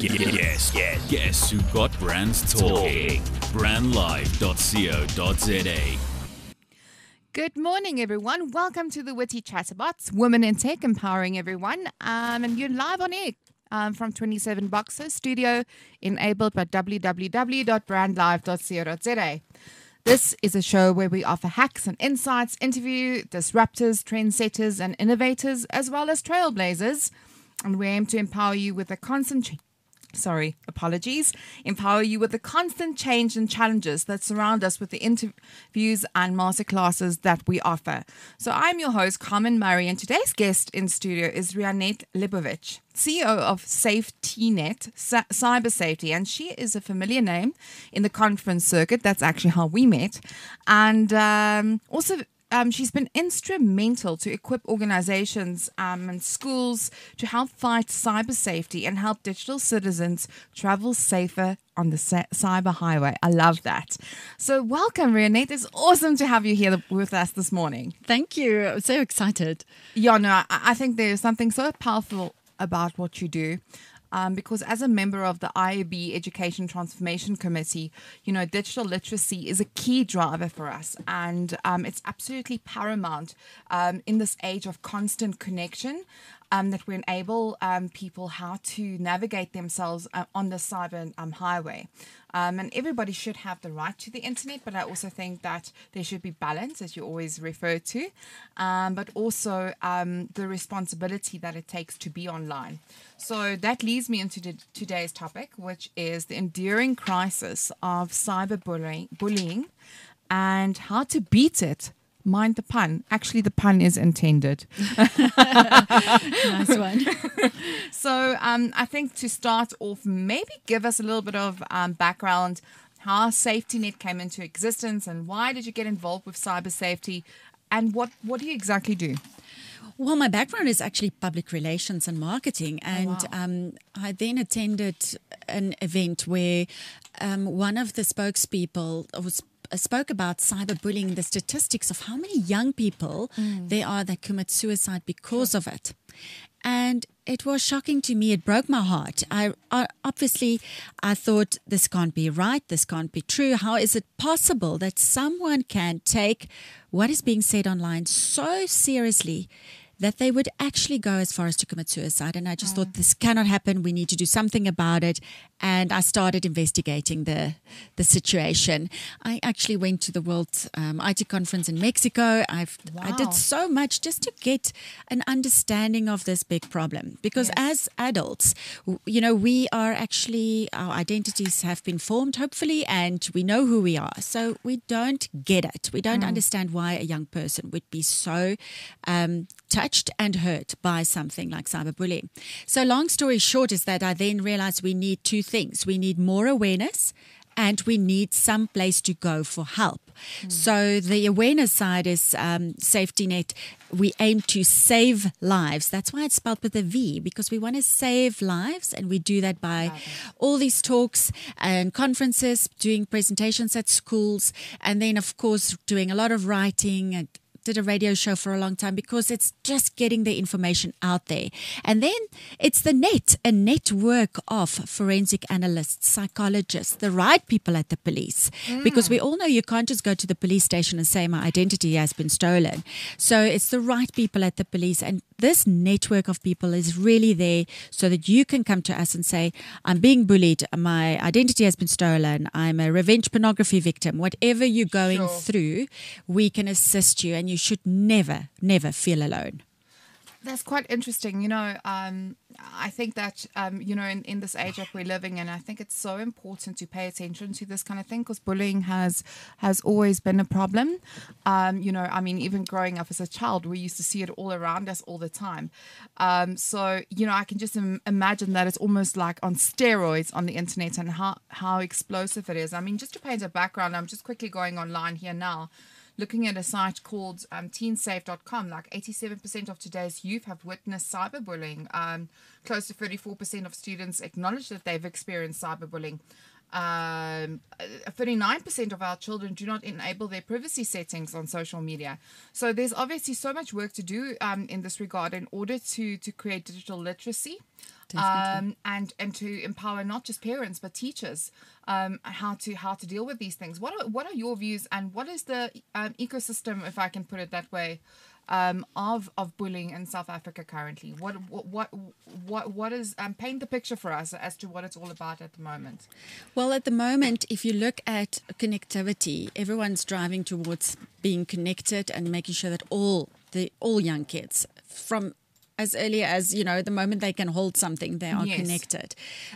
Yes, yes, guess who got brands talking? Brandlive.co.za. Good morning, everyone. Welcome to the Witty Chatterbots, Women in Tech, empowering everyone. Um, and you're live on air um, from 27 Boxes Studio, enabled by www.brandlive.co.za. This is a show where we offer hacks and insights, interview disruptors, trendsetters, and innovators, as well as trailblazers. And we aim to empower you with a constant. Sorry, apologies. Empower you with the constant change and challenges that surround us with the interviews and masterclasses that we offer. So, I'm your host, Carmen Murray, and today's guest in studio is Rianette Leibowitz, CEO of SaveTNet Cy- Cyber Safety, and she is a familiar name in the conference circuit. That's actually how we met, and um, also um, she's been instrumental to equip organizations um, and schools to help fight cyber safety and help digital citizens travel safer on the cyber highway. I love that. So, welcome, Rianette. It's awesome to have you here with us this morning. Thank you. I'm so excited. Yeah, no, I, I think there's something so powerful about what you do um, because as a member of the IAB Education Transformation Committee, you know, digital literacy is a key driver for us, and um, it's absolutely paramount um, in this age of constant connection. Um, that we enable um, people how to navigate themselves uh, on the cyber um, highway. Um, and everybody should have the right to the internet, but I also think that there should be balance, as you always refer to, um, but also um, the responsibility that it takes to be online. So that leads me into the, today's topic, which is the enduring crisis of cyberbullying bullying and how to beat it Mind the pun. Actually, the pun is intended. nice one. so, um, I think to start off, maybe give us a little bit of um, background how SaveTNet came into existence and why did you get involved with cyber safety and what, what do you exactly do? Well, my background is actually public relations and marketing, and oh, wow. um, I then attended an event where um, one of the spokespeople was spoke about cyberbullying, the statistics of how many young people mm. there are that commit suicide because sure. of it. And it was shocking to me. It broke my heart. I, I, obviously I thought this can't be right. This can't be true. How is it possible that someone can take what is being said online so seriously that they would actually go as far as to commit suicide. And I just thought this cannot happen. We need to do something about it. And I started investigating the the situation. I actually went to the World um, IT conference in Mexico. I've wow. I did so much just to get an understanding of this big problem. Because yes. as adults, you know, we are actually our identities have been formed, hopefully, and we know who we are. So we don't get it. We don't mm. understand why a young person would be so um, touched and hurt by something like cyberbullying. So, long story short, is that I then realized we need two things we need more awareness and we need some place to go for help. Mm. So the awareness side is um, SaveTNet. We aim to save lives. That's why it's spelled with a V because we want to save lives, and we do that by all these talks and conferences, doing presentations at schools, and then of course doing a lot of writing and did a radio show for a long time because it's just getting the information out there. And then it's the net, a network of forensic analysts, psychologists, the right people at the police. Mm. Because we all know you can't just go to the police station and say my identity has been stolen. So it's the right people at the police. And this network of people is really there so that you can come to us and say, I'm being bullied, my identity has been stolen, I'm a revenge pornography victim, whatever you're going sure. through, we can assist you and you should never, never feel alone. That's quite interesting. You know, um, I think that, um, you know, in, in this age that we're living in, I think it's so important to pay attention to this kind of thing because bullying has has always been a problem. Um, you know, I mean, even growing up as a child, we used to see it all around us all the time. Um, so, you know, I can just Im- imagine that it's almost like on steroids on the internet and how, how explosive it is. I mean, just to paint a background, I'm just quickly going online here now looking at a site called um, teensafe.com, like 87% of today's youth have witnessed cyberbullying. Um, close to 34% of students acknowledge that they've experienced cyberbullying. Um, uh, 39% of our children do not enable their privacy settings on social media. So there's obviously so much work to do um, in this regard in order to to create digital literacy. Um, and and to empower not just parents but teachers um, how to how to deal with these things. What are, what are your views and what is the um, ecosystem, if I can put it that way, um, of of bullying in South Africa currently? What what what what, what is um, paint the picture for us as to what it's all about at the moment? Well, at the moment, if you look at connectivity, everyone's driving towards being connected and making sure that all the all young kids from as early as you know the moment they can hold something they are Yes. connected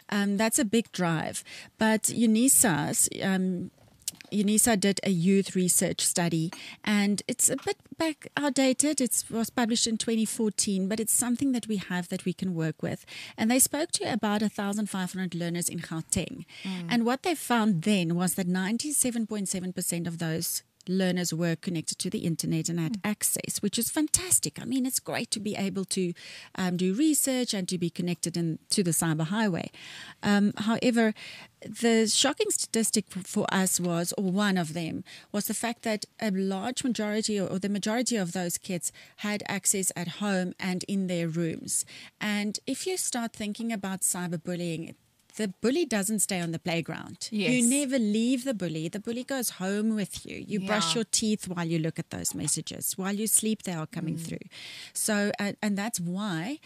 um, that's a big drive but UNISA's um, UNISA did a youth research study, and it's a bit back outdated. It was published in 2014, but it's something that we have that we can work with. And they spoke to about 1,500 learners in Gauteng, mm. and what they found then was that 97.7% of those learners were connected to the internet and had access, which is fantastic. I mean, it's great to be able to um, do research and to be connected in, to the cyber highway. Um, however, the shocking statistic for us was, or one of them, was the fact that a large majority or the majority of those kids had access at home and in their rooms. And if you start thinking about cyberbullying, the bully doesn't stay on the playground. You never leave the bully. The bully goes home with you. You brush your teeth while you look at those messages. While you sleep, they are coming through. So, uh, and that's why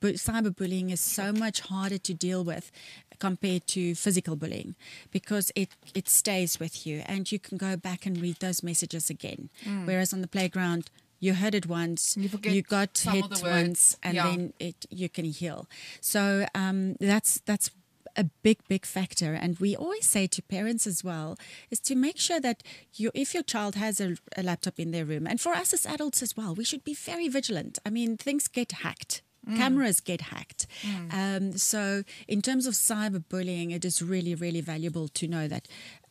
bu- cyberbullying is so much harder to deal with compared to physical bullying because it, it stays with you and you can go back and read those messages again. Whereas on the playground, you heard it once, You forget got hit once, and Yeah. then it you can heal. So um, that's that's a big big factor. And we always say to parents as well is to make sure that you if your child has a, a laptop in their room and for us as adults as well we should be very vigilant. I mean things get hacked. Cameras get hacked. Um, so in terms of cyberbullying it is really really valuable to know that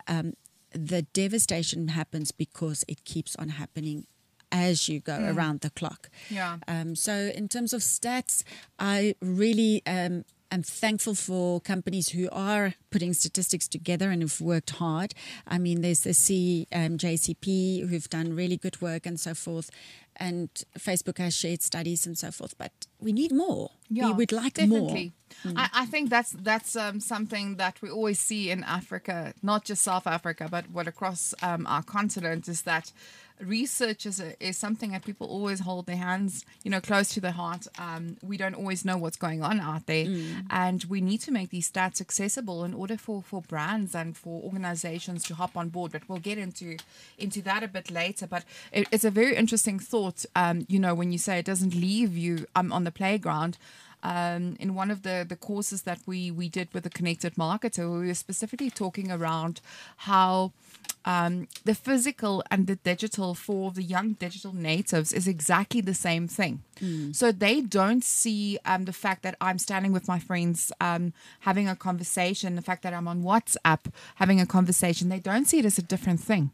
um, the devastation happens because it keeps on happening as you go around the clock. Yeah. um, so, in terms of stats, I really um, am thankful for companies who are putting statistics together and who've worked hard. I mean, there's the C, um, JCP who've done really good work and so forth, and Facebook has shared studies and so forth. But we need more. Yeah, we would like definitely. more. I, I think that's that's um, something that we always see in Africa, not just South Africa, but what across um, our continent is that research is, a, is something that people always hold their hands, you know, close to their heart. Um, we don't always know what's going on out there, and we need to make these stats accessible in order for, for brands and for organizations to hop on board. But we'll get into into that a bit later. But it, it's a very interesting thought, um, you know, when you say it doesn't leave you um, on the playground um, in one of the, the courses that we, we did with the Connected Marketer, we were specifically talking around how um, the physical and the digital for the young digital natives is exactly the same thing. So they don't see um, the fact that I'm standing with my friends um, having a conversation, the fact that I'm on WhatsApp having a conversation, they don't see it as a different thing.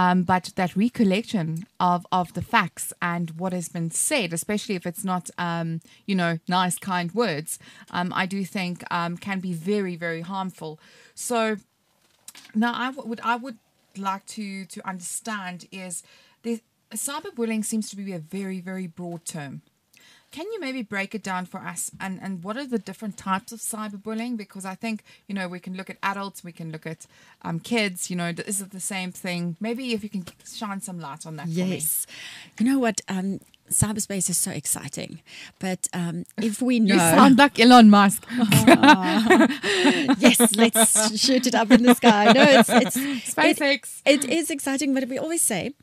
Um, but that recollection of, of the facts and what has been said, especially if it's not, um, you know, nice, kind words, um, I do think um, can be very, very harmful. So now I would I would like to to understand is the cyberbullying seems to be a very very broad term. Can you maybe break it down for us and, and what are the different types of cyberbullying? Because I think, you know, we can look at adults, we can look at um, kids, you know, is it the same thing? Maybe if you can shine some light on that. Yes. You know what? Um, cyberspace is so exciting. But um, if we know. You sound like Elon Musk. yes, let's shoot it up in the sky. No, it's it's SpaceX. It, it is exciting, but we always say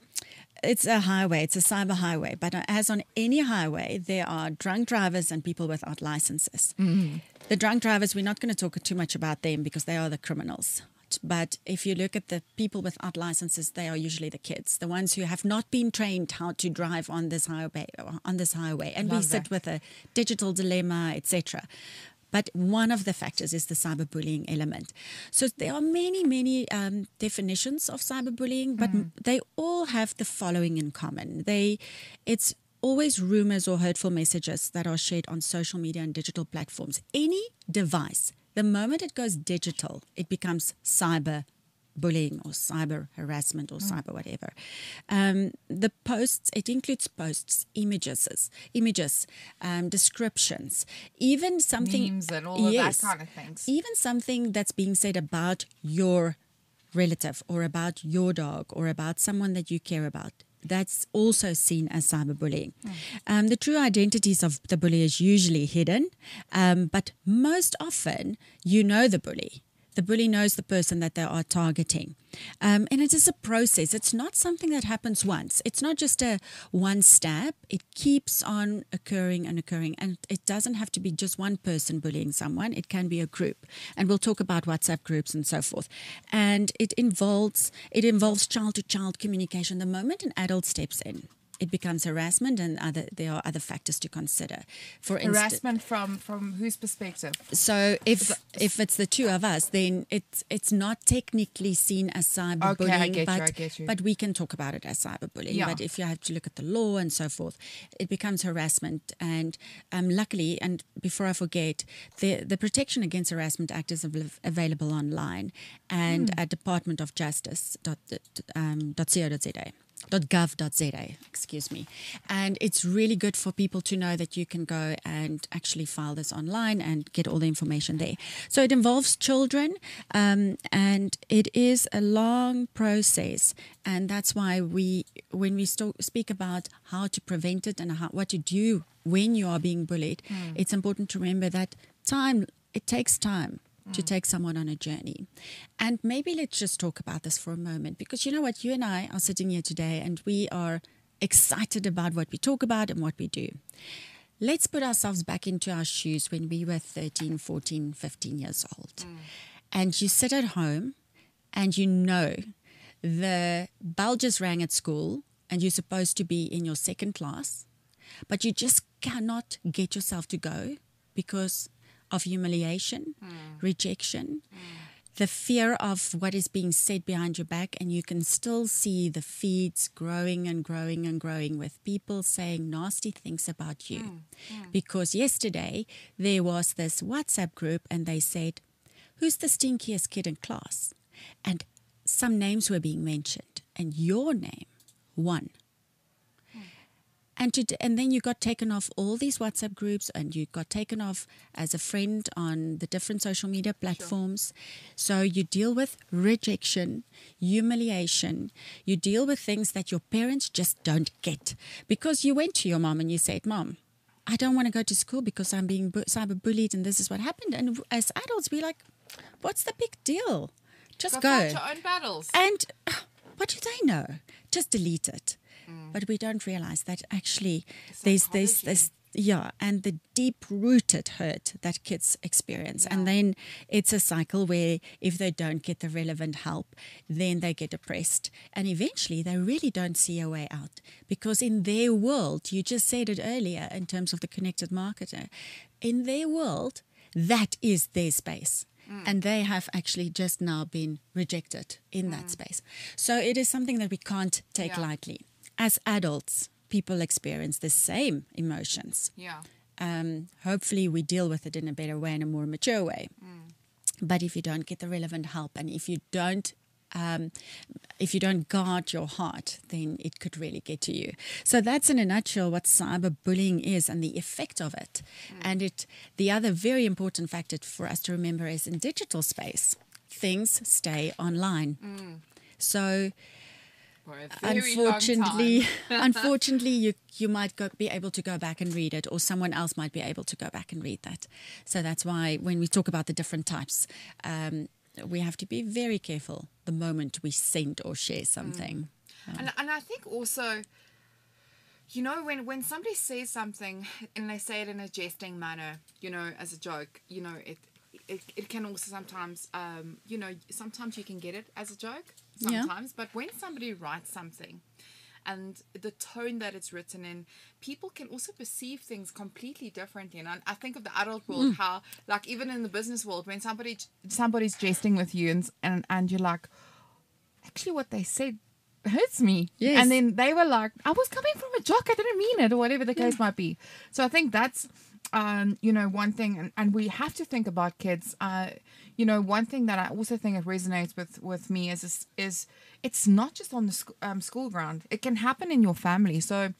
it's a highway, it's a cyber highway. But uh, as on any highway, there are drunk drivers and people without licenses. Mm-hmm. The drunk drivers, we're not going to talk too much about them because they are the criminals. But if you look at the people without licenses, they are usually the kids, the ones who have not been trained how to drive on this highway. On this highway, and we Love sit that. with a digital dilemma, etc. But one of the factors is the cyberbullying element. So there are many, many um, definitions of cyberbullying, but m they all have the following in common. They, it's always rumors or hurtful messages that are shared on social media and digital platforms. Any device The moment it goes digital, it becomes cyber bullying or cyber harassment or cyber whatever. Um, the posts, it includes posts, images, images, um, descriptions, even something Memes and all of that kind of things. even something that's being said about your relative or about your dog or about someone that you care about. That's also seen as cyberbullying. Um, the true identities of the bully is usually hidden, um, but most often you know the bully. The bully knows the person that they are targeting. Um, and it is a process. It's not something that happens once. It's not just a one step. It keeps on occurring and occurring. And it doesn't have to be just one person bullying someone. It can be a group. And we'll talk about WhatsApp groups and so forth. And it involves it involves child to child communication. The moment an adult steps in, it becomes harassment and other there are other factors to consider. For instance Harassment from from whose perspective? so if if it's the two of us, then it's it's not technically seen as cyberbullying, Okay, but I get you. but we can talk about it as cyberbullying. Yeah. But if you have to look at the law and so forth, it becomes harassment. And um, luckily, and before I forget, the the Protection Against Harassment Act is available online and Hmm. at Department of Justice dot um, dot co dot za .gov.za, excuse me. And it's really good for people to know that you can go and actually file this online and get all the information there. So it involves children um, and it is a long process. And that's why we, when we sto- speak about how to prevent it and how, what to do when you are being bullied, it's important to remember that time, it takes time to mm. take someone on a journey. And maybe let's just talk about this for a moment because you know what? You and I are sitting here today and we are excited about what we talk about and what we do. Let's put ourselves back into our shoes when we were 13, 14, 15 years old. Mm. And you sit at home and you know the bell just rang at school and you're supposed to be in your second class, but you just cannot get yourself to go because of humiliation, hmm. rejection, hmm. the fear of what is being said behind your back, and you can still see the feeds growing and growing and growing with people saying nasty things about you. Hmm. Because yesterday there was this WhatsApp group, and they said, Who's the stinkiest kid in class? And some names were being mentioned, and your name won and to, and then you got taken off all these WhatsApp groups, and you got taken off as a friend on the different social media platforms. So you deal with rejection, humiliation. You deal with things that your parents just don't get because you went to your mom and you said, "Mom, I don't want to go to school because I'm being bu- cyber bullied, and this is what happened." And as adults, we're like, "What's the big deal? Just Go go." your own battles. And uh, what do they know? Just delete it. But we don't realize that actually there's there's this yeah, and the deep rooted hurt that kids experience. And then it's a cycle where if they don't get the relevant help, then they get depressed. And eventually they really don't see a way out. Because in their world, you just said it earlier in terms of the connected marketer, in their world, that is their space. Mm. And they have actually just now been rejected in that mm. space. So it is something that we can't take Yeah. lightly. As adults, people experience the same emotions. yeah. Um, hopefully, we deal with it in a better way, in a more mature way. But if you don't get the relevant help, and if you don't, um, if you don't guard your heart, then it could really get to you. So that's in a nutshell what cyberbullying is and the effect of it. And it, the other very important factor for us to remember is in digital space, things stay online. So For a very long unfortunately, unfortunately, you you might go, be able to go back and read it, or someone else might be able to go back and read that. So that's why when we talk about the different types, um, we have to be very careful the moment we send or share something. And, and I think also, you know, when, when somebody says something and they say it in a jesting manner, you know, as a joke, you know, it it, it can also sometimes, um, you know, sometimes you can get it as a joke, Yeah. sometimes. But when somebody writes something and the tone that it's written in, people can also perceive things completely differently. And I, think of the adult world, Mm. how, like, even in the business world, when somebody somebody's jesting with you and, and, and you're like, actually what they said hurts me. Yes. And then they were like, I was coming from a joke, I didn't mean it, or whatever the case might be. So I think that's um, you know, one thing, and, and we have to think about kids. Uh, you know, one thing that I also think it resonates with with me is is, is it's not just on the sc- um, school ground. It can happen in your family. So,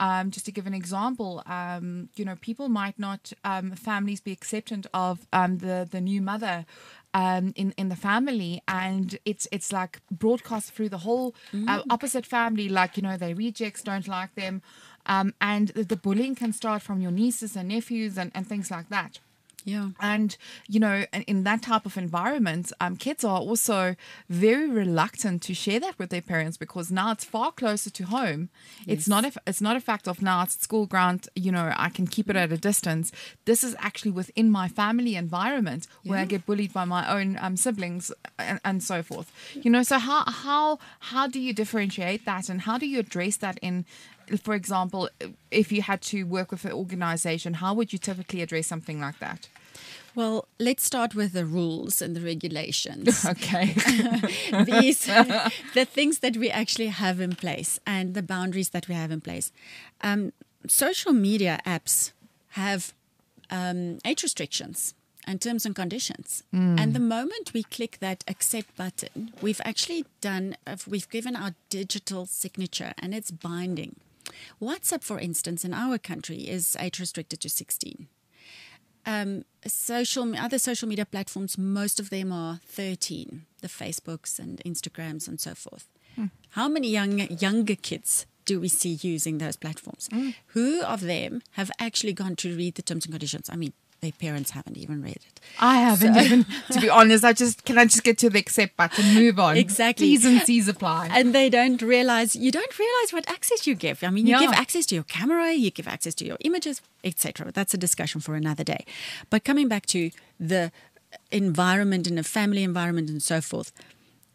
um, just to give an example, um, you know, people might not um, families be acceptant of um, the the new mother. Um, in in the family, and it's it's like broadcast through the whole uh, opposite family. Like you know, they rejects don't like them, um, and the, the bullying can start from your nieces and nephews and, and things like that. Yeah. And you know, in- that type of environment, um, kids are also very reluctant to share that with their parents because now it's far closer to home. It's not a, it's not a fact of now it's school ground. You know, I can keep it at a distance. This is actually within my family environment where I get bullied by my own um, siblings and, and so forth. You know, so how how how do you differentiate that and how do you address that in for example, if you had to work with an organization, how would you typically address something like that? Well, let's start with the rules and the regulations. Okay. These, the things that we actually have in place and the boundaries that we have in place. Um, social media apps have um, age restrictions and terms and conditions. And the moment we click that accept button, we've actually done, we've given our digital signature and it's binding. WhatsApp, for instance, in our country is age restricted to 16 um, social other social media platforms, most of them are 13, the Facebooks and Instagrams and so forth. How many young younger kids do we see using those platforms? Who of them have actually gone to read the terms and conditions? I mean, parents haven't even read it. I haven't even, to be honest. I just can I just get to the accept button, move on. Exactly. T's and C's apply. and they don't realize you don't realize what access you give. I mean, you Yeah. give access to your camera, you give access to your images, etc. That's a discussion for another day. But coming back to the environment and the family environment and so forth,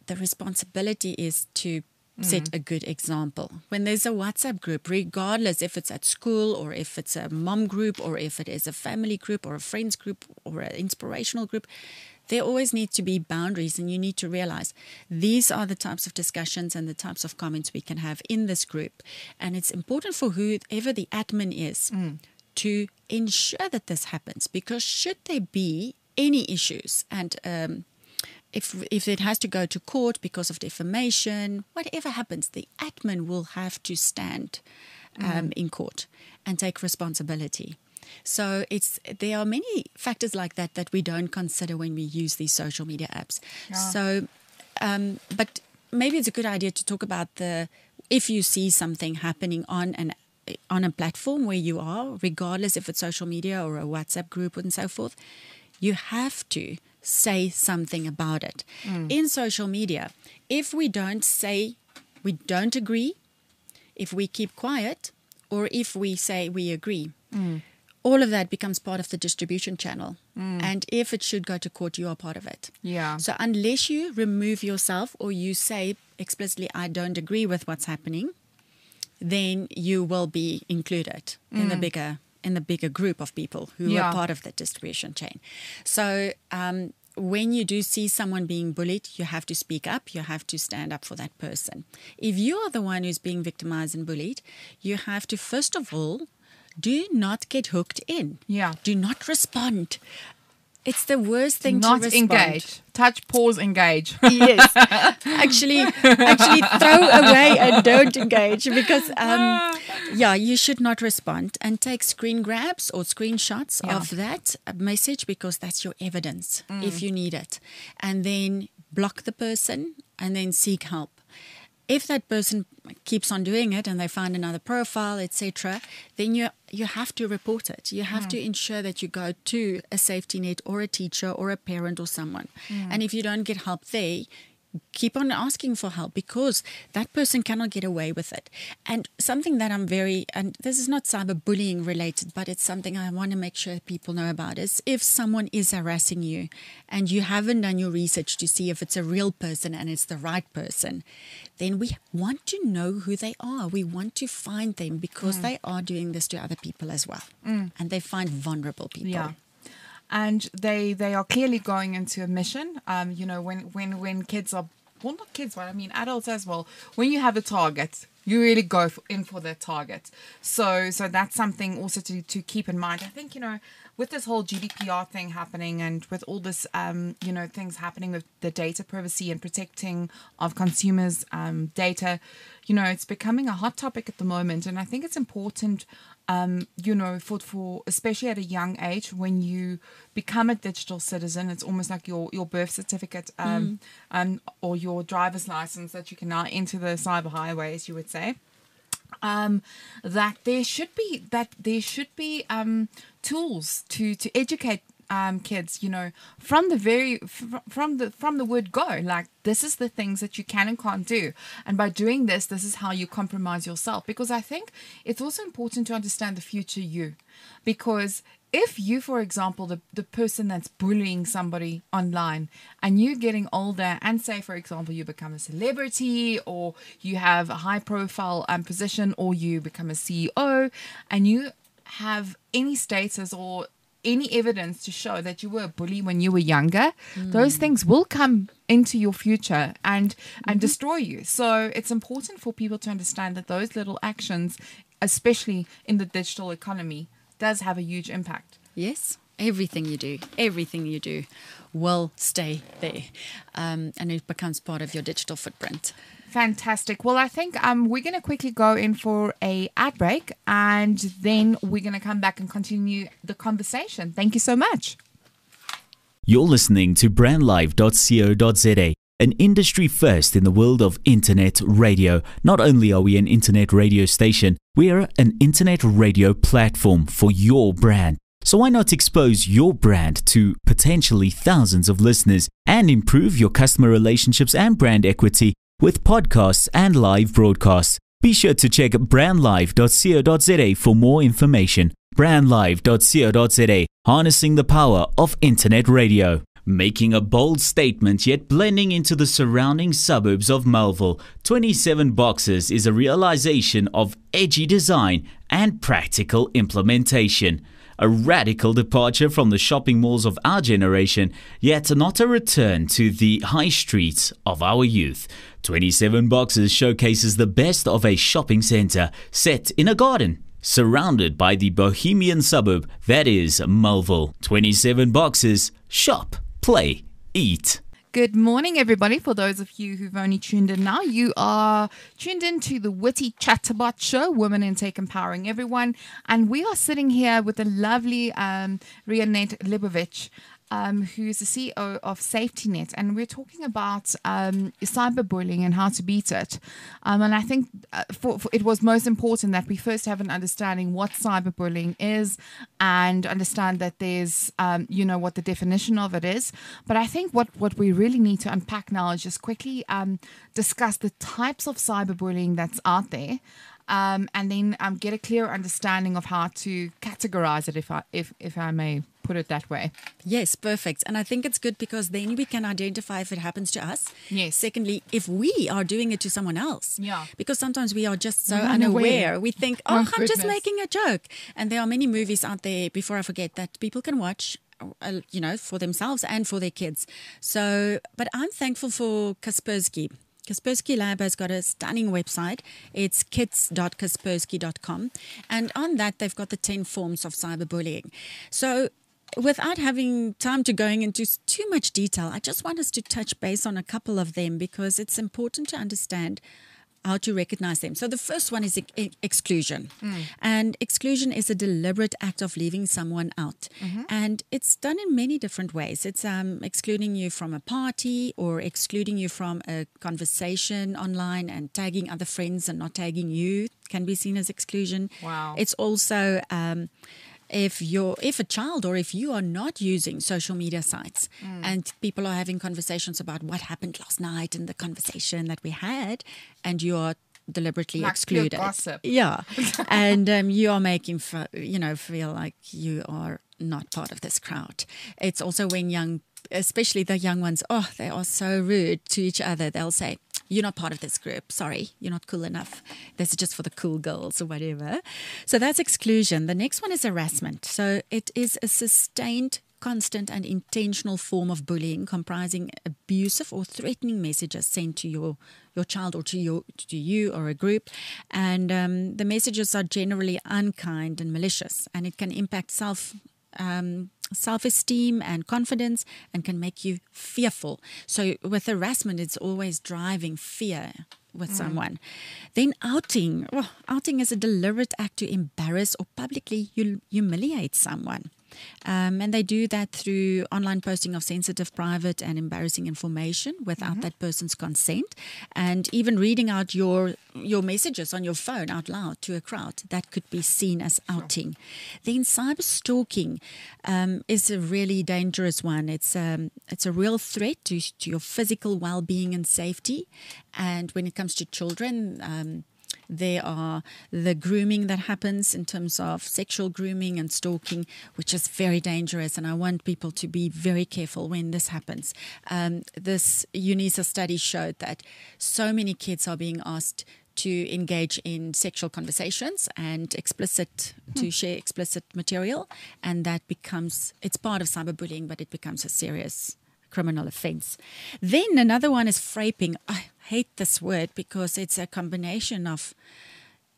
the responsibility is to set a good example. When there's a WhatsApp group, regardless if it's at school or if it's a mom group or if it is a family group or a friends group or an inspirational group, there always need to be boundaries and you need to realize these are the types of discussions and the types of comments we can have in this group. And it's important for whoever the admin is to ensure that this happens because should there be any issues and um, if if it has to go to court because of defamation, whatever happens, the admin will have to stand um, in court and take responsibility. So it's there are many factors like that that we don't consider when we use these social media apps. So, um, but maybe it's a good idea to talk about the if you see something happening on an on a platform where you are, regardless if it's social media or a WhatsApp group and so forth, you have to say something about it. Mm. In social media, if we don't say we don't agree, if we keep quiet, or if we say we agree, mm. all of that becomes part of the distribution channel. Mm. And if it should go to court, you are part of it. Yeah. So unless you remove yourself or you say explicitly, I don't agree with what's happening, then you will be included in the bigger in the bigger group of people who Yeah. are part of the distribution chain. So um, when you do see someone being bullied, you have to speak up. You have to stand up for that person. If you are the one who's being victimized and bullied, you have to first of all do not get hooked in. Yeah. Do not respond. It's the worst thing Not to respond. engage. Touch, pause, engage. yes, actually, actually throw away and don't engage because, um, yeah, you should not respond and take screen grabs or screenshots Yeah. of that message because that's your evidence if you need it, and then block the person and then seek help. If that person keeps on doing it and they find another profile, etc., then you you have to report it. You have to hmm. ensure that you go to a safety net or a teacher or a parent or someone. Hmm. And if you don't get help there, keep on asking for help because that person cannot get away with it. And something that I'm very, and this is not cyberbullying related, but it's something I want to make sure people know about is if someone is harassing you and you haven't done your research to see if it's a real person and it's the right person, then we want to know who they are. We want to find them because hmm. they are doing this to other people as well. Hmm. And they find vulnerable people. Yeah. And they they are clearly going into a mission. Um, you know, when when when kids are well not kids, but I mean adults as well, when you have a target, you really go in for that target. So so that's something also to to keep in mind. I think you know with this whole GDPR thing happening and with all this um you know things happening with the data privacy and protecting of consumers um data, you know it's becoming a hot topic at the moment, and I think it's important um, you know, for for especially at a young age when you become a digital citizen, it's almost like your your birth certificate um, um, or your driver's license that you can now enter the cyber highways. You would say um, that there should be that there should be um, tools to to educate um, kids, you know, from the very fr- from the from the word go. Like this is the things that you can and can't do, and by doing this, this is how you compromise yourself. Because I think it's also important to understand the future you, because if you, for example, the, the person that's bullying somebody online and you getting older and say, for example, you become a celebrity or you have a high profile um, position or you become a CEO and you have any status or any evidence to show that you were a bully when you were younger, those things will come into your future and and destroy you. So it's important for people to understand that those little actions, especially in the digital economy, does have a huge impact. Yes, everything you do, everything you do will stay there. Um, and it becomes part of your digital footprint. Fantastic. Well, I think um, we're going to quickly go in for a ad break, and then we're going to come back and continue the conversation. Thank you so much. You're listening to brandlive.co.za, an industry first in the world of internet radio. Not only are we an internet radio station, we are an internet radio platform for your brand. So why not expose your brand to potentially thousands of listeners and improve your customer relationships and brand equity with podcasts and live broadcasts? Be sure to check brandlive.co.za for more information. brandlive.co.za, harnessing the power of internet radio. Making a bold statement yet blending into the surrounding suburbs of Melville, 27 Boxes is a realization of edgy design and practical implementation. A radical departure from the shopping malls of our generation, yet not a return to the high streets of our youth. 27 Boxes showcases the best of a shopping center set in a garden surrounded by the bohemian suburb that is Melville. 27 boxes, shop, play, eat. Good morning, everybody. For those of you who've only tuned in now, you are tuned in to the Witty Chatterbot Show, Women in Tech Empowering Everyone. And we are sitting here with the lovely um, Rianette Leibowitz. Um, who's the CEO of SaveTNet, and we're talking about um, cyberbullying and how to beat it. Um, and I think uh, for, for, it was most important that we first have an understanding what cyberbullying is, and understand that there's, um, you know, what the definition of it is. But I think what what we really need to unpack now is just quickly um, discuss the types of cyberbullying that's out there. Um, and then um, get a clear understanding of how to categorize it, if I if if I may put it that way. Yes, perfect. And I think it's good because then we can identify if it happens to us. Yes. Secondly, if we are doing it to someone else. Yeah. Because sometimes we are just so unaware. unaware. We think, Oh, oh, I'm just making a joke. And there are many movies out there, before I forget, that people can watch. uh, You know, for themselves and for their kids. So, but I'm thankful for Kaspersky. Kaspersky Lab has got a stunning website. It's kids.kaspersky.com. And on that, they've got the 10 forms of cyberbullying. So, without having time to going into too much detail, I just want us to touch base on a couple of them because it's important to understand how to recognize them. So the first one is ex- exclusion. And exclusion is a deliberate act of leaving someone out. And it's done in many different ways. It's um, excluding you from a party or excluding you from a conversation online and tagging other friends and not tagging you can be seen as exclusion. Wow. It's also um, if you're if a child or if you are not using social media sites Mm. and people are having conversations about what happened last night and the conversation that we had and you are deliberately Like excluded. yeah. And um, you are making f- you know feel like you are not part of this crowd. It's also when young especially the young ones oh they are so rude to each other they'll say you're not part of this group. Sorry, you're not cool enough. This is just for the cool girls or whatever. So that's exclusion. The next one is harassment. So it is a sustained constant and intentional form of bullying comprising abusive or threatening messages sent to your your child or to you to you or a group and um, the messages are generally unkind and malicious and it can impact self um, self esteem and confidence and can make you fearful. So, with harassment, it's always driving fear with mm. someone. Then, outing. Well, outing is a deliberate act to embarrass or publicly humiliate someone. Um, and they do that through online posting of sensitive, private, and embarrassing information without mm-hmm. that person's consent, and even reading out your your messages on your phone out loud to a crowd. That could be seen as outing. Then cyber stalking um, is a really dangerous one. It's um, it's a real threat to, to your physical well being and safety. And when it comes to children, um, there are the grooming that happens in terms of sexual grooming and stalking, which is very dangerous. And I want people to be very careful when this happens. Um, this UNISA study showed that so many kids are being asked to engage in sexual conversations and explicit hmm. to share explicit material and that becomes it's part of cyberbullying but it becomes a serious criminal offense. Then another one is fraping. I hate this word because it's a combination of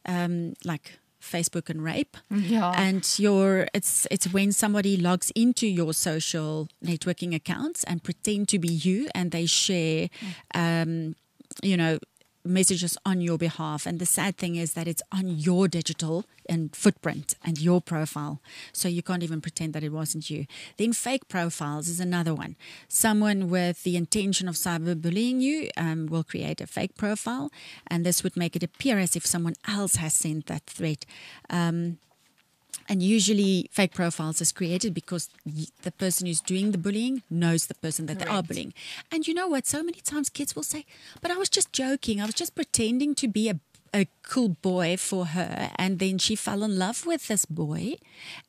um, like Facebook and rape. Yeah. And your it's it's when somebody logs into your social networking accounts and pretend to be you and they share um, you know messages on your behalf. And the sad thing is that it's on your digital and footprint and your profile. So you can't even pretend that it wasn't you. Then fake profiles is another one. Someone with the intention of cyberbullying you um, will create a fake profile, and this would make it appear as if someone else has sent that threat. Um, and usually, fake profiles is created because the person who's doing the bullying knows the person that they are bullying. And you know what? So many times kids will say, But I was just joking. I was just pretending to be a, a cool boy for her. And then she fell in love with this boy.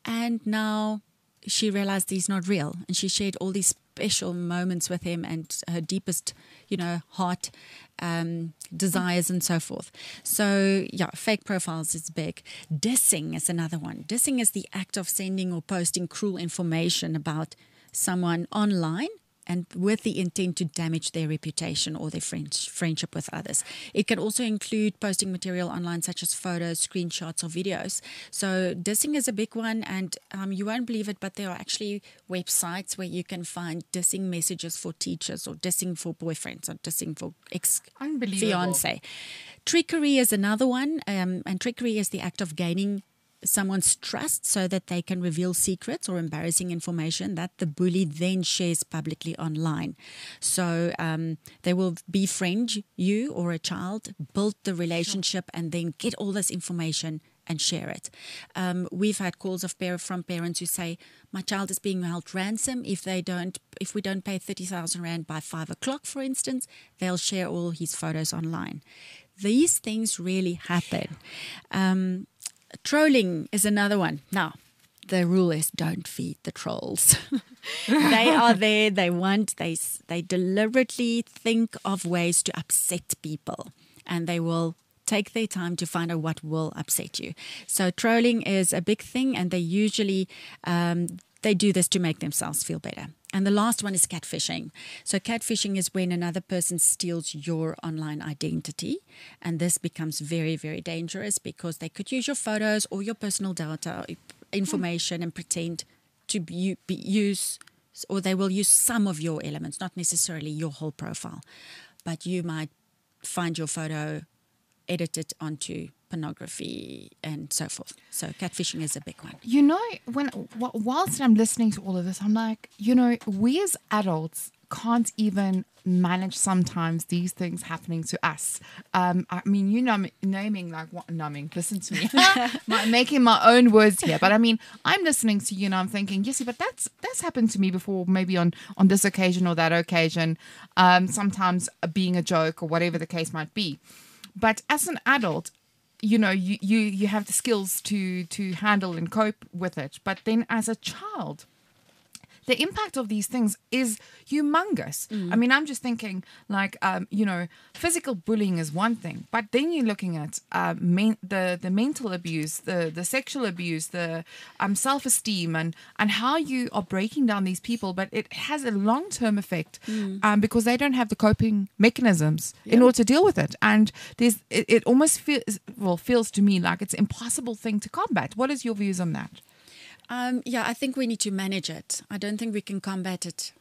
And now she realized he's not real. And she shared all these special moments with him and her deepest, you know, heart um, desires and so forth. So, yeah, fake profiles is big. Dissing is another one. Dissing is the act of sending or posting cruel information about someone online and with the intent to damage their reputation or their friend, friendship with others. It can also include posting material online, such as photos, screenshots, or videos. So, dissing is a big one, and um, you won't believe it, but there are actually websites where you can find dissing messages for teachers, or dissing for boyfriends, or dissing for ex fiance. Trickery is another one, um, and trickery is the act of gaining someone's trust so that they can reveal secrets or embarrassing information that the bully then shares publicly online. So um, they will befriend you or a child, build the relationship, and then get all this information and share it. Um, we've had calls of par- from parents who say, "My child is being held ransom. If they don't, if we don't pay thirty thousand rand by five o'clock, for instance, they'll share all his photos online." These things really happen. Um, Trolling is another one. Now, the rule is don't feed the trolls. they are there. They want. They they deliberately think of ways to upset people, and they will take their time to find out what will upset you. So trolling is a big thing, and they usually um, they do this to make themselves feel better. And the last one is catfishing. So, catfishing is when another person steals your online identity. And this becomes very, very dangerous because they could use your photos or your personal data information and pretend to be, be use or they will use some of your elements, not necessarily your whole profile. But you might find your photo edited onto pornography and so forth. So catfishing is a big one. You know, when whilst I'm listening to all of this, I'm like, you know, we as adults can't even manage sometimes these things happening to us. Um, I mean, you know, naming like what numbing. Listen to me, making my own words here. But I mean, I'm listening to you and I'm thinking, yes, but that's that's happened to me before. Maybe on on this occasion or that occasion. Um, sometimes being a joke or whatever the case might be. But as an adult, you know you, you you have the skills to to handle and cope with it. But then as a child the impact of these things is humongous. I mean, I'm just thinking, like, um, you know, physical bullying is one thing, but then you're looking at uh, men- the the mental abuse, the the sexual abuse, the um, self esteem, and and how you are breaking down these people. But it has a long term effect um, because they don't have the coping mechanisms in order to deal with it, and there's it, it almost feels well feels to me like it's an impossible thing to combat. What is your views on that? Um, yeah, I think we need to manage it. I don't think we can combat it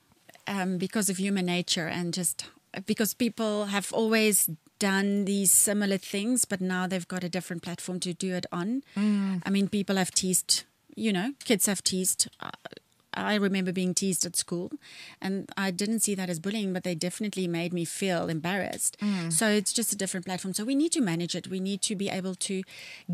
um, because of human nature and just because people have always done these similar things, but now they've got a different platform to do it on. I mean, people have teased, you know, kids have teased. Uh, I remember being teased at school, and I didn't see that as bullying, but they definitely made me feel embarrassed. Mm. So it's just a different platform. So we need to manage it. We need to be able to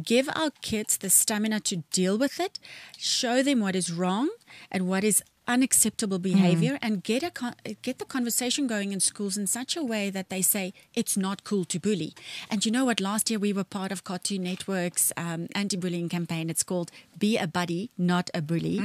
give our kids the stamina to deal with it, show them what is wrong and what is unacceptable behavior and get a con- get the conversation going in schools in such a way that they say it's not cool to bully. And you know what? Last year we were part of Cartoon Network's um, anti-bullying campaign. It's called "Be a Buddy, Not a Bully,"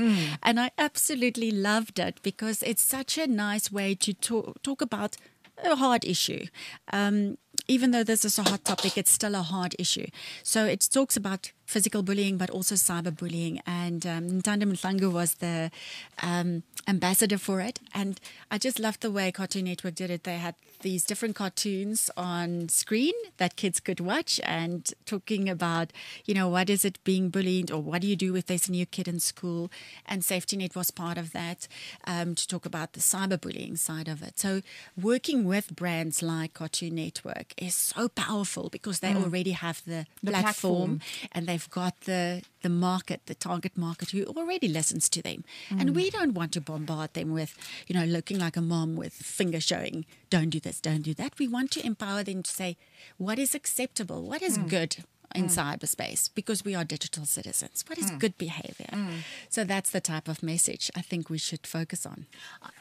and I absolutely loved it because it's such a nice way to talk talk about a hard issue. Um, even though this is a hot topic, it's still a hard issue. So it talks about physical bullying, but also cyberbullying. And um, Ntando was the um, ambassador for it. And I just loved the way Cartoon Network did it. They had these different cartoons on screen that kids could watch and talking about, you know, what is it being bullied or what do you do if there's a new kid in school? And SaveTNet was part of that um, to talk about the cyberbullying side of it. So working with brands like Cartoon Network is so powerful because they already have the, The platform, platform. and they've got the the market, the target market who already listens to them. And mm. we don't want to bombard them with, you know, looking like a mom with finger showing, don't do this, don't do that. We want to empower them to say what is acceptable, what is mm. good in mm. cyberspace because we are digital citizens. What is good behavior? So that's the type of message I think we should focus on.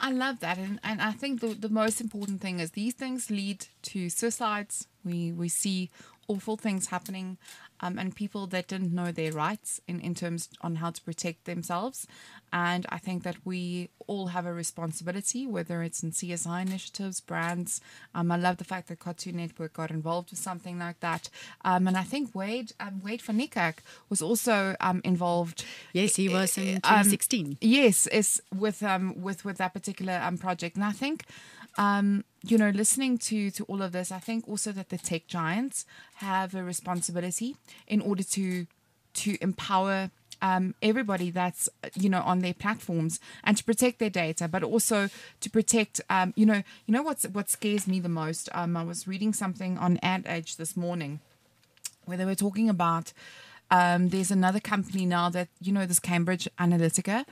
I love that, and, and I think the, the most important thing is these things lead to suicides. We we see awful things happening, um, and people that didn't know their rights in, in terms on how to protect themselves. And I think that we all have a responsibility, whether it's in CSI initiatives, brands. Um, I love the fact that Cartoon Network got involved with something like that, um, and I think Wayde um, Wayde van Niekerk was also um, involved. Yes, he was in Um, 2016. Yes, is with um with with that particular um project, and I think um you know listening to to all of this, I think also that the tech giants have a responsibility in order to to empower. Um, everybody that's you know on their platforms and to protect their data, but also to protect um, you know you know what's what scares me the most. Um, I was reading something on Ad Age this morning where they were talking about um, there's another company now that you know this Cambridge Analytica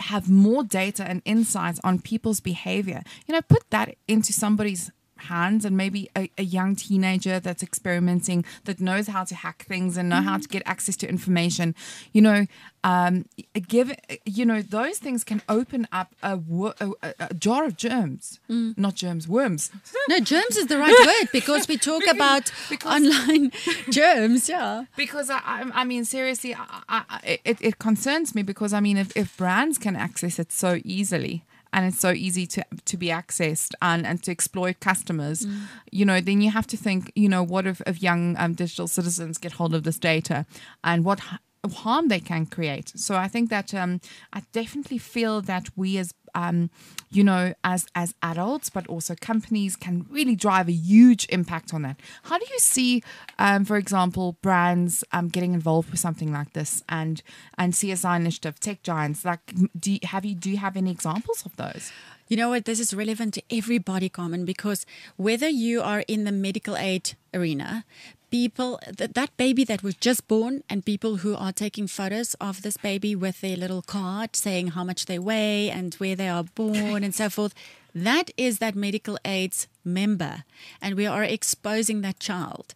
have more data and insights on people's behavior. You know, put that into somebody's hands and maybe a, a young teenager that's experimenting that knows how to hack things and know how to get access to information you know um, give you know those things can open up a, a, a, jar of germs not germs worms No, germs is the right word because we talk about because- online germs. Yeah. because I, I, I mean, seriously, I, I, it, it concerns me because I mean, if, if brands can access it so easily and it's so easy to to be accessed and, and to exploit customers, you know, then you have to think, you know, what if, if young um, digital citizens get hold of this data and what harm they can create. So I think that um, I definitely feel that we as um, you know, as as adults, but also companies can really drive a huge impact on that. How do you see, um, for example, brands um, getting involved with something like this, and and CSI initiative, tech giants? Like, do you, have you do you have any examples of those? You know what? This is relevant to everybody, Carmen, because whether you are in the medical aid arena, people, th- that baby that was just born, and people who are taking photos of this baby with their little card saying how much they weigh and where they are born and so forth, that is that medical aids member. And we are exposing that child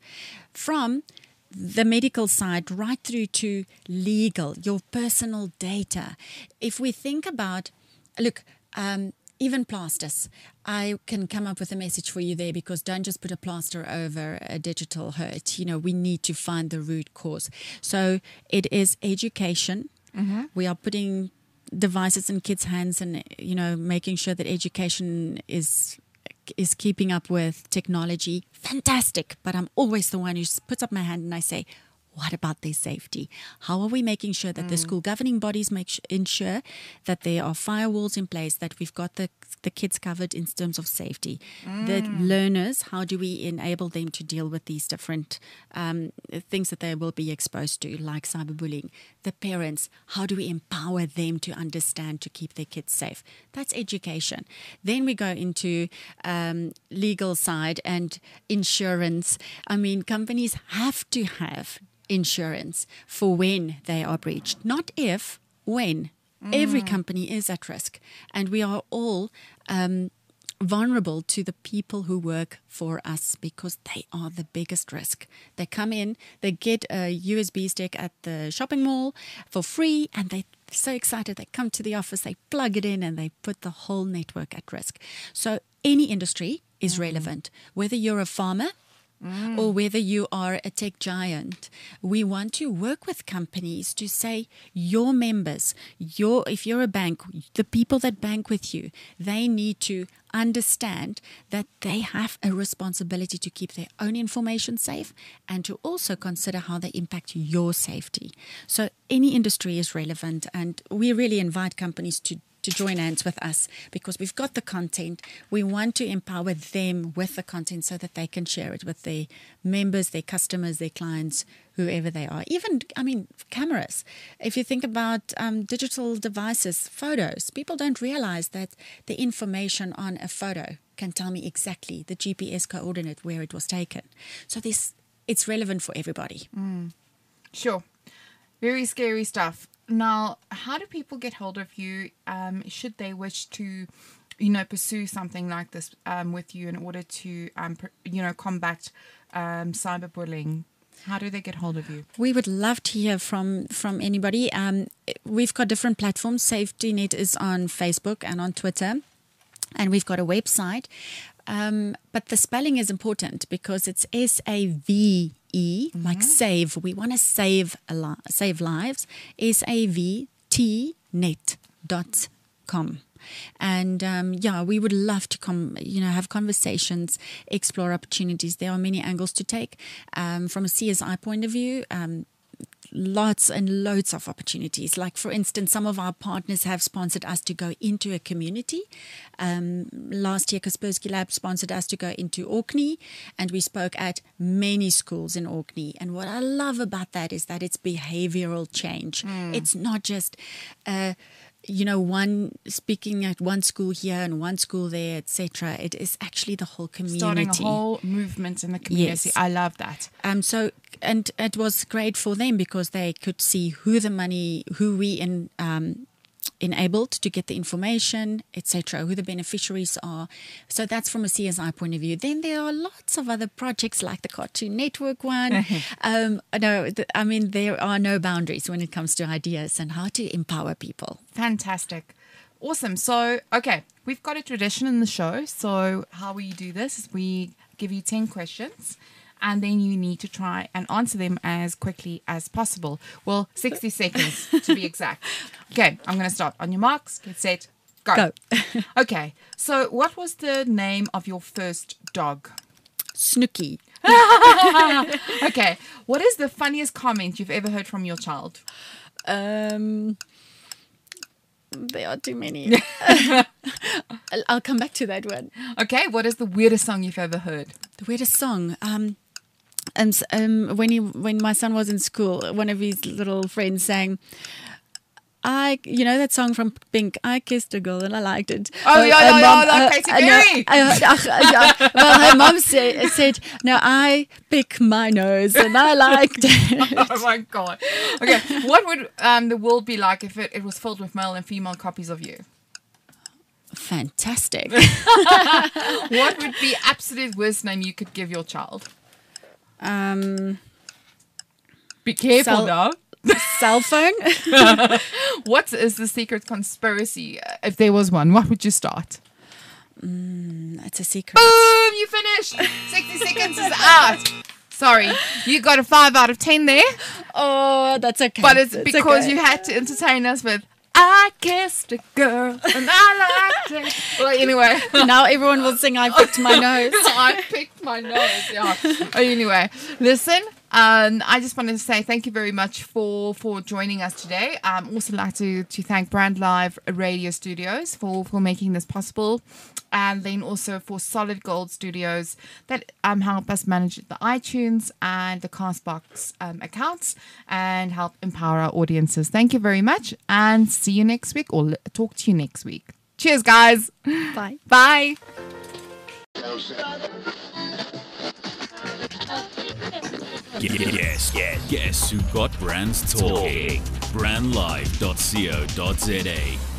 from the medical side right through to legal, your personal data. If we think about, look, um, even plasters, I can come up with a message for you there because don't just put a plaster over a digital hurt. You know, we need to find the root cause. So it is education. Mm-hmm. We are putting devices in kids' hands and you know making sure that education is is keeping up with technology. Fantastic, but I'm always the one who puts up my hand and I say, what about their safety? How are we making sure that mm. the school governing bodies make sh- ensure that there are firewalls in place, that we've got the, the kids covered in terms of safety? Mm. The learners, how do we enable them to deal with these different um, things that they will be exposed to, like cyberbullying? The parents, how do we empower them to understand to keep their kids safe? That's education. Then we go into um, legal side and insurance. I mean, companies have to have insurance for when they are breached, not if, when. Mm. Every company is at risk, and we are all um, vulnerable to the people who work for us because they are the biggest risk. They come in, they get a USB stick at the shopping mall for free, and they're so excited. They come to the office, they plug it in, and they put the whole network at risk. So, any industry is mm. relevant. Whether you're a farmer mm. or whether you are a tech giant. We want to work with companies to say your members, your if you're a bank, the people that bank with you, they need to understand that they have a responsibility to keep their own information safe and to also consider how they impact your safety. So any industry is relevant and we really invite companies to to join hands with us because we've got the content. We want to empower them with the content so that they can share it with their members, their customers, their clients, whoever they are. Even, I mean, cameras. If you think about um, digital devices, photos, people don't realize that the information on a photo can tell me exactly the GPS coordinate where it was taken. So this, it's relevant for everybody. Mm. Sure. Very scary stuff. Now, how do people get hold of you um, should they wish to, you know, pursue something like this um, with you in order to, um, you know, combat um, cyberbullying? How do they get hold of you? We would love to hear from from anybody. Um, we've got different platforms. SaveTNet is on Facebook and on Twitter, and we've got a website. Um, but the spelling is important because it's S A V E, mm-hmm. like save. We want to save a li- save lives. S A V T net dot com. And um, yeah, we would love to come, you know, have conversations, explore opportunities. There are many angles to take um, from a CSI point of view. Um, lots and loads of opportunities. Like, for instance, some of our partners have sponsored us to go into a community. Um, last year, Kaspersky Lab sponsored us to go into Orkney, and we spoke at many schools in Orkney. And what I love about that is that it's behavioral change. Mm. It's not just uh, you know, one speaking at one school here and one school there, etc. It is actually the whole community. Starting a whole movement in the community. Yes. I love that. Um. So, and it was great for them because they could see who the money, who we in um enabled to get the information, etc., who the beneficiaries are. So that's from a CSI point of view. Then there are lots of other projects like the Cartoon Network one. um, no, I mean, there are no boundaries when it comes to ideas and how to empower people. Fantastic. Awesome. So, okay, we've got a tradition in the show. So, how we do this is we give you 10 questions and then you need to try and answer them as quickly as possible. Well, 60 seconds to be exact. Okay, I'm going to start. On your marks, get set, go. Go. okay, so what was the name of your first dog? Snooky. okay, what is the funniest comment you've ever heard from your child? Um, there are too many. I'll come back to that one. Okay, what is the weirdest song you've ever heard? The weirdest song. Um, and um, when he when my son was in school, one of his little friends sang. I, you know that song from Pink, I Kissed a Girl and I liked it. Oh, yeah, yeah, yeah, Katy Perry. Well, her mom said, said, no, I pick my nose and I liked it. oh, my God. Okay, what would um, the world be like if it, it was filled with male and female copies of you? Fantastic. what would be absolute worst name you could give your child? Um, Be careful cell, now. cell phone. what is the secret conspiracy? If there was one, what would you start? Mm, it's a secret. Boom! You finished. 60 seconds is out. Sorry, you got a five out of ten there. Oh, that's okay. But it's that's because okay. you had to entertain us with I kissed a girl and I liked it. Well, anyway. now everyone will sing I picked my nose. I picked my nose. Yeah. Anyway, listen. Um, I just wanted to say thank you very much for for joining us today. I um, also like to to thank Brand Live Radio Studios for for making this possible, and then also for Solid Gold Studios that um help us manage the iTunes and the Castbox um, accounts and help empower our audiences. Thank you very much, and see you next week or talk to you next week. Cheers, guys. Bye. Bye. Yes, yes, guess who got brands talking? Brandlive.co.za